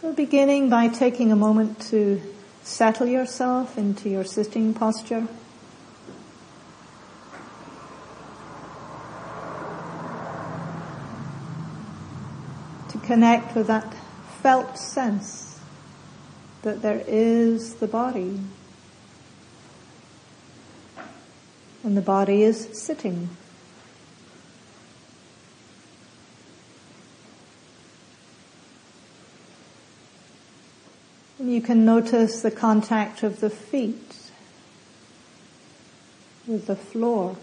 So beginning by taking a moment to settle yourself into your sitting posture. To connect with that felt sense that there is the body. And the body is sitting. You can notice the contact of the feet with the floor.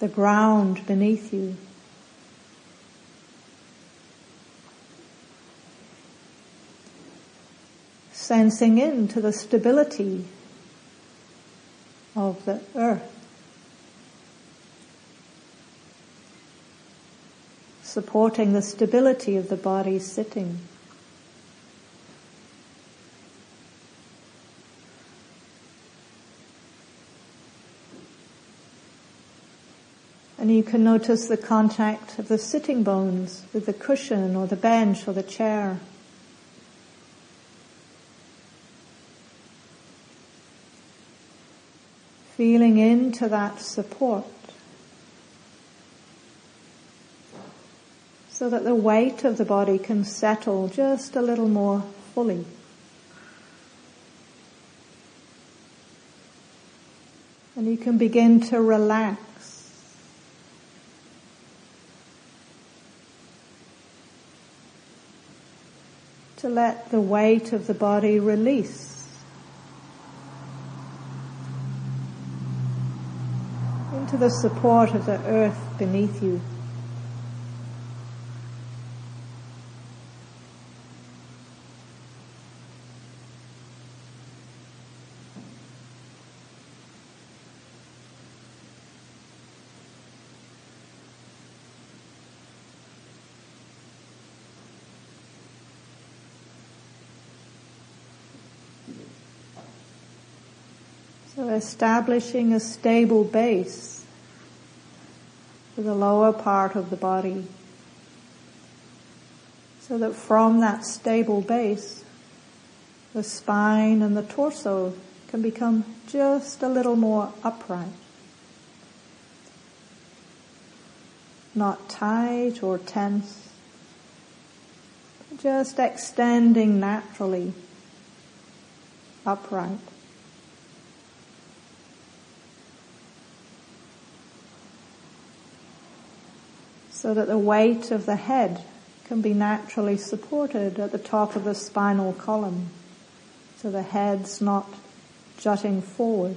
The ground beneath you. Sensing into the stability of the earth. Supporting the stability of the body sitting. And you can notice the contact of the sitting bones with the cushion or the bench or the chair. Feeling into that support. So that the weight of the body can settle just a little more fully. And you can begin to relax. To let the weight of the body release into the support of the earth beneath you. Establishing a stable base for the lower part of the body. So that from that stable base, the spine and the torso can become just a little more upright. Not tight or tense, just extending naturally upright. So that the weight of the head can be naturally supported at the top of the spinal column. So the head's not jutting forward.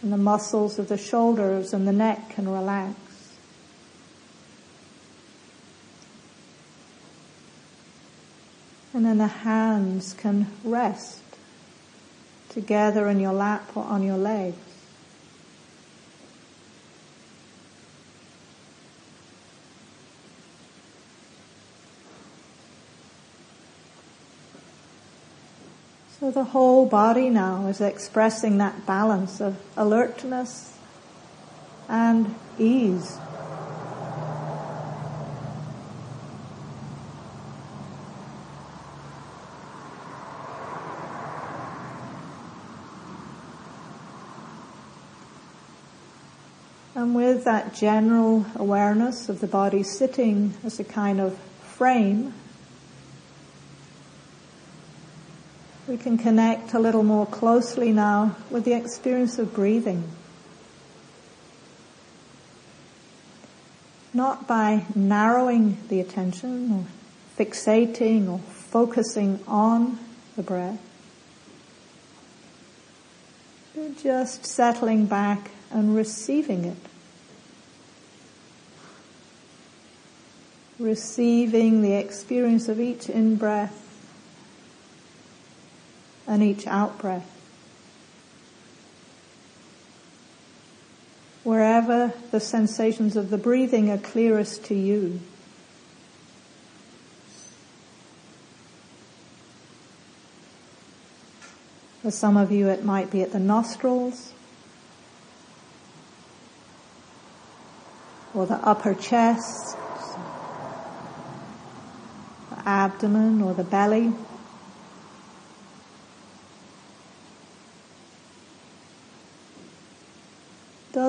And the muscles of the shoulders and the neck can relax. And then the hands can rest together in your lap or on your legs. So the whole body now is expressing that balance of alertness and ease. And with that general awareness of the body sitting as a kind of frame, We can connect a little more closely now with the experience of breathing. Not by narrowing the attention or fixating or focusing on the breath, but just settling back and receiving it. Receiving the experience of each in-breath and each out breath. Wherever the sensations of the breathing are clearest to you. For some of you it might be at the nostrils. or the upper chest, the abdomen or the belly.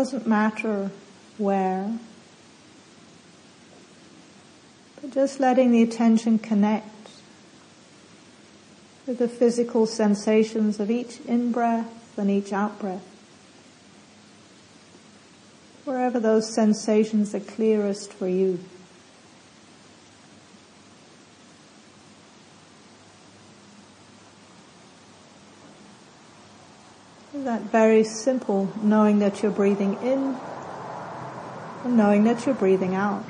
Doesn't matter where, but just letting the attention connect with the physical sensations of each in-breath and each out-breath. Wherever those sensations are clearest for you. That very simple knowing that you're breathing in and knowing that you're breathing out.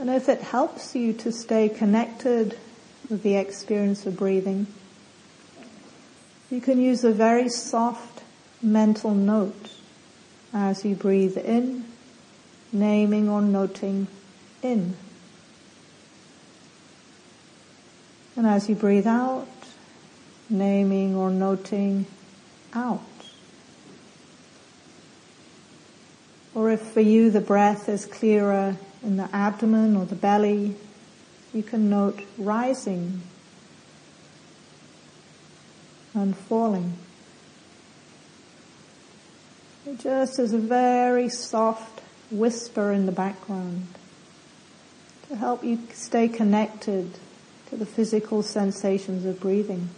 And if it helps you to stay connected with the experience of breathing, you can use a very soft mental note as you breathe in, naming or noting in. And as you breathe out, naming or noting out. Or if for you the breath is clearer in the abdomen or the belly, you can note rising and falling. It just as a very soft whisper in the background to help you stay connected to the physical sensations of breathing.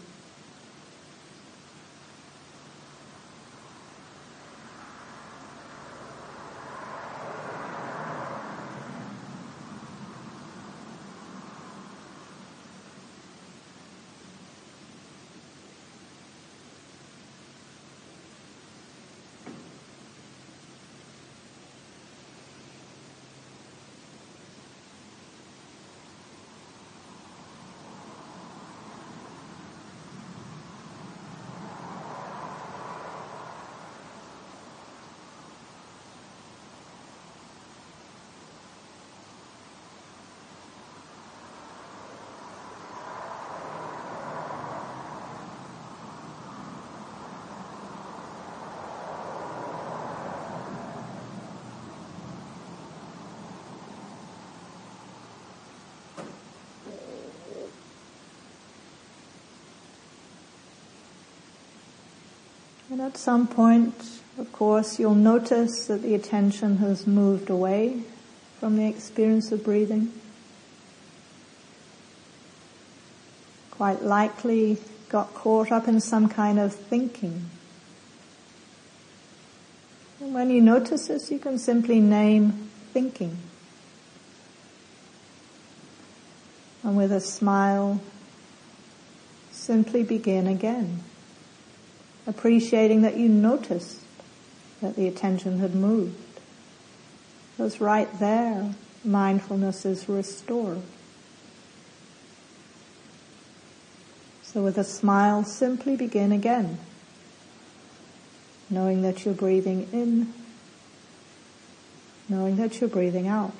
And at some point, of course, you'll notice that the attention has moved away from the experience of breathing. Quite likely got caught up in some kind of thinking. And when you notice this, you can simply name thinking. And with a smile, simply begin again appreciating that you noticed that the attention had moved. Because right there, mindfulness is restored. So with a smile, simply begin again, knowing that you're breathing in, knowing that you're breathing out.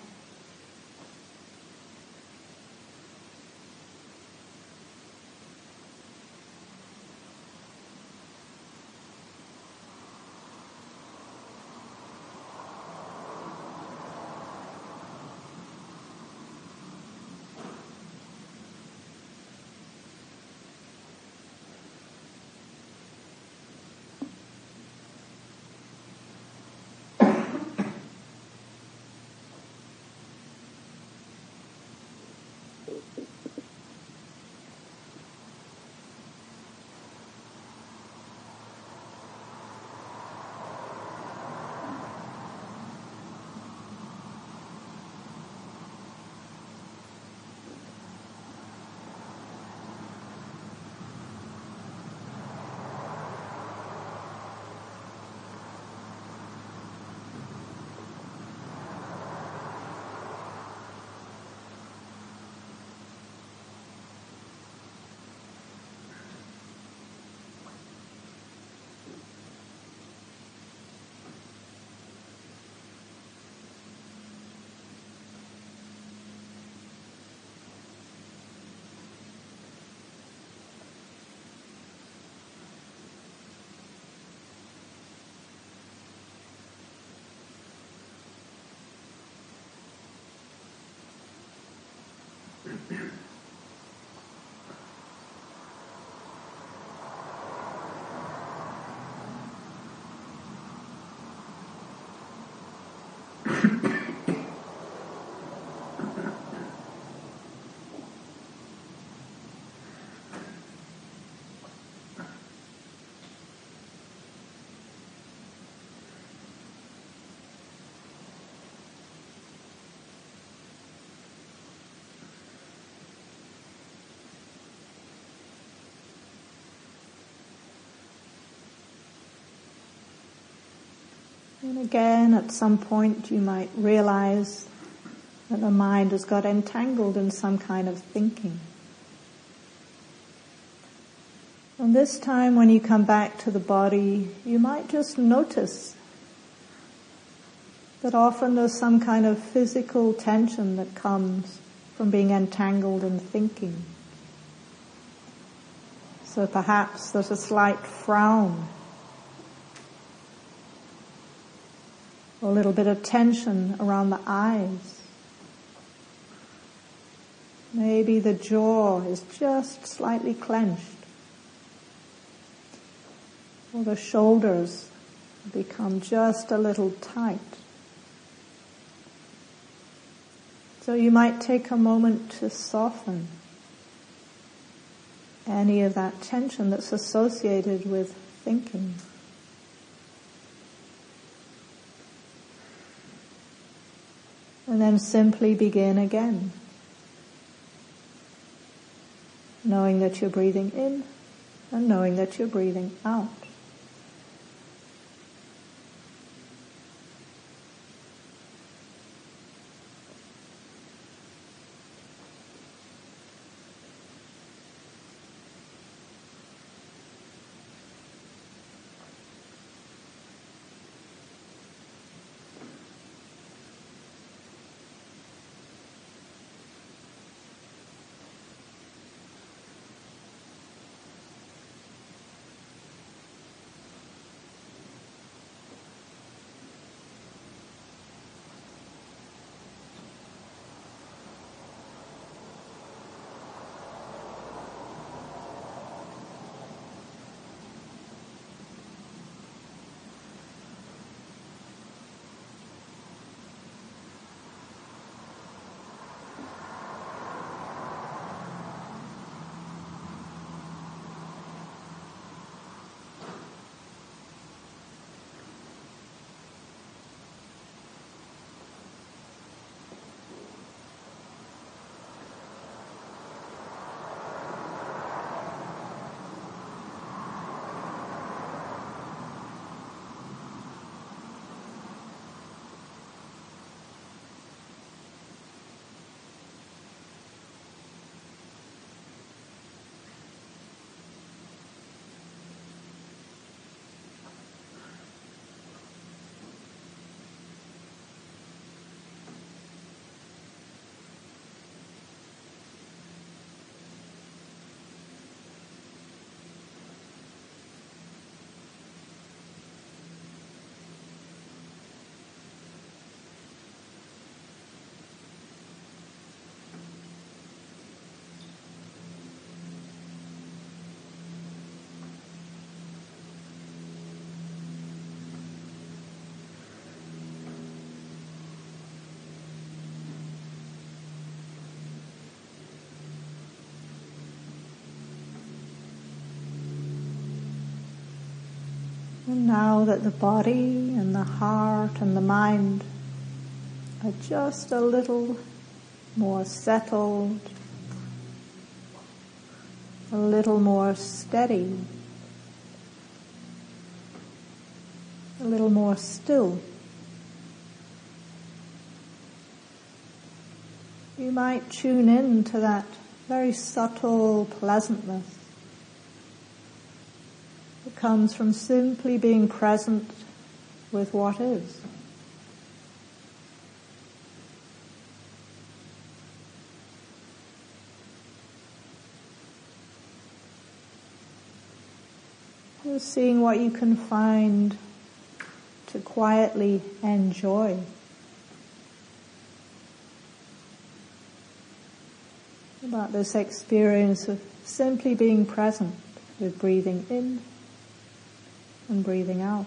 And again, at some point you might realize that the mind has got entangled in some kind of thinking. And this time when you come back to the body, you might just notice that often there's some kind of physical tension that comes from being entangled in thinking. So perhaps there's a slight frown a little bit of tension around the eyes. Maybe the jaw is just slightly clenched. Or the shoulders become just a little tight. So you might take a moment to soften any of that tension that's associated with thinking. And then simply begin again. Knowing that you're breathing in and knowing that you're breathing out. And now that the body and the heart and the mind are just a little more settled, a little more steady, a little more still. You might tune in to that very subtle pleasantness comes from simply being present with what is. Seeing what you can find to quietly enjoy. about this experience of simply being present with breathing in and breathing out.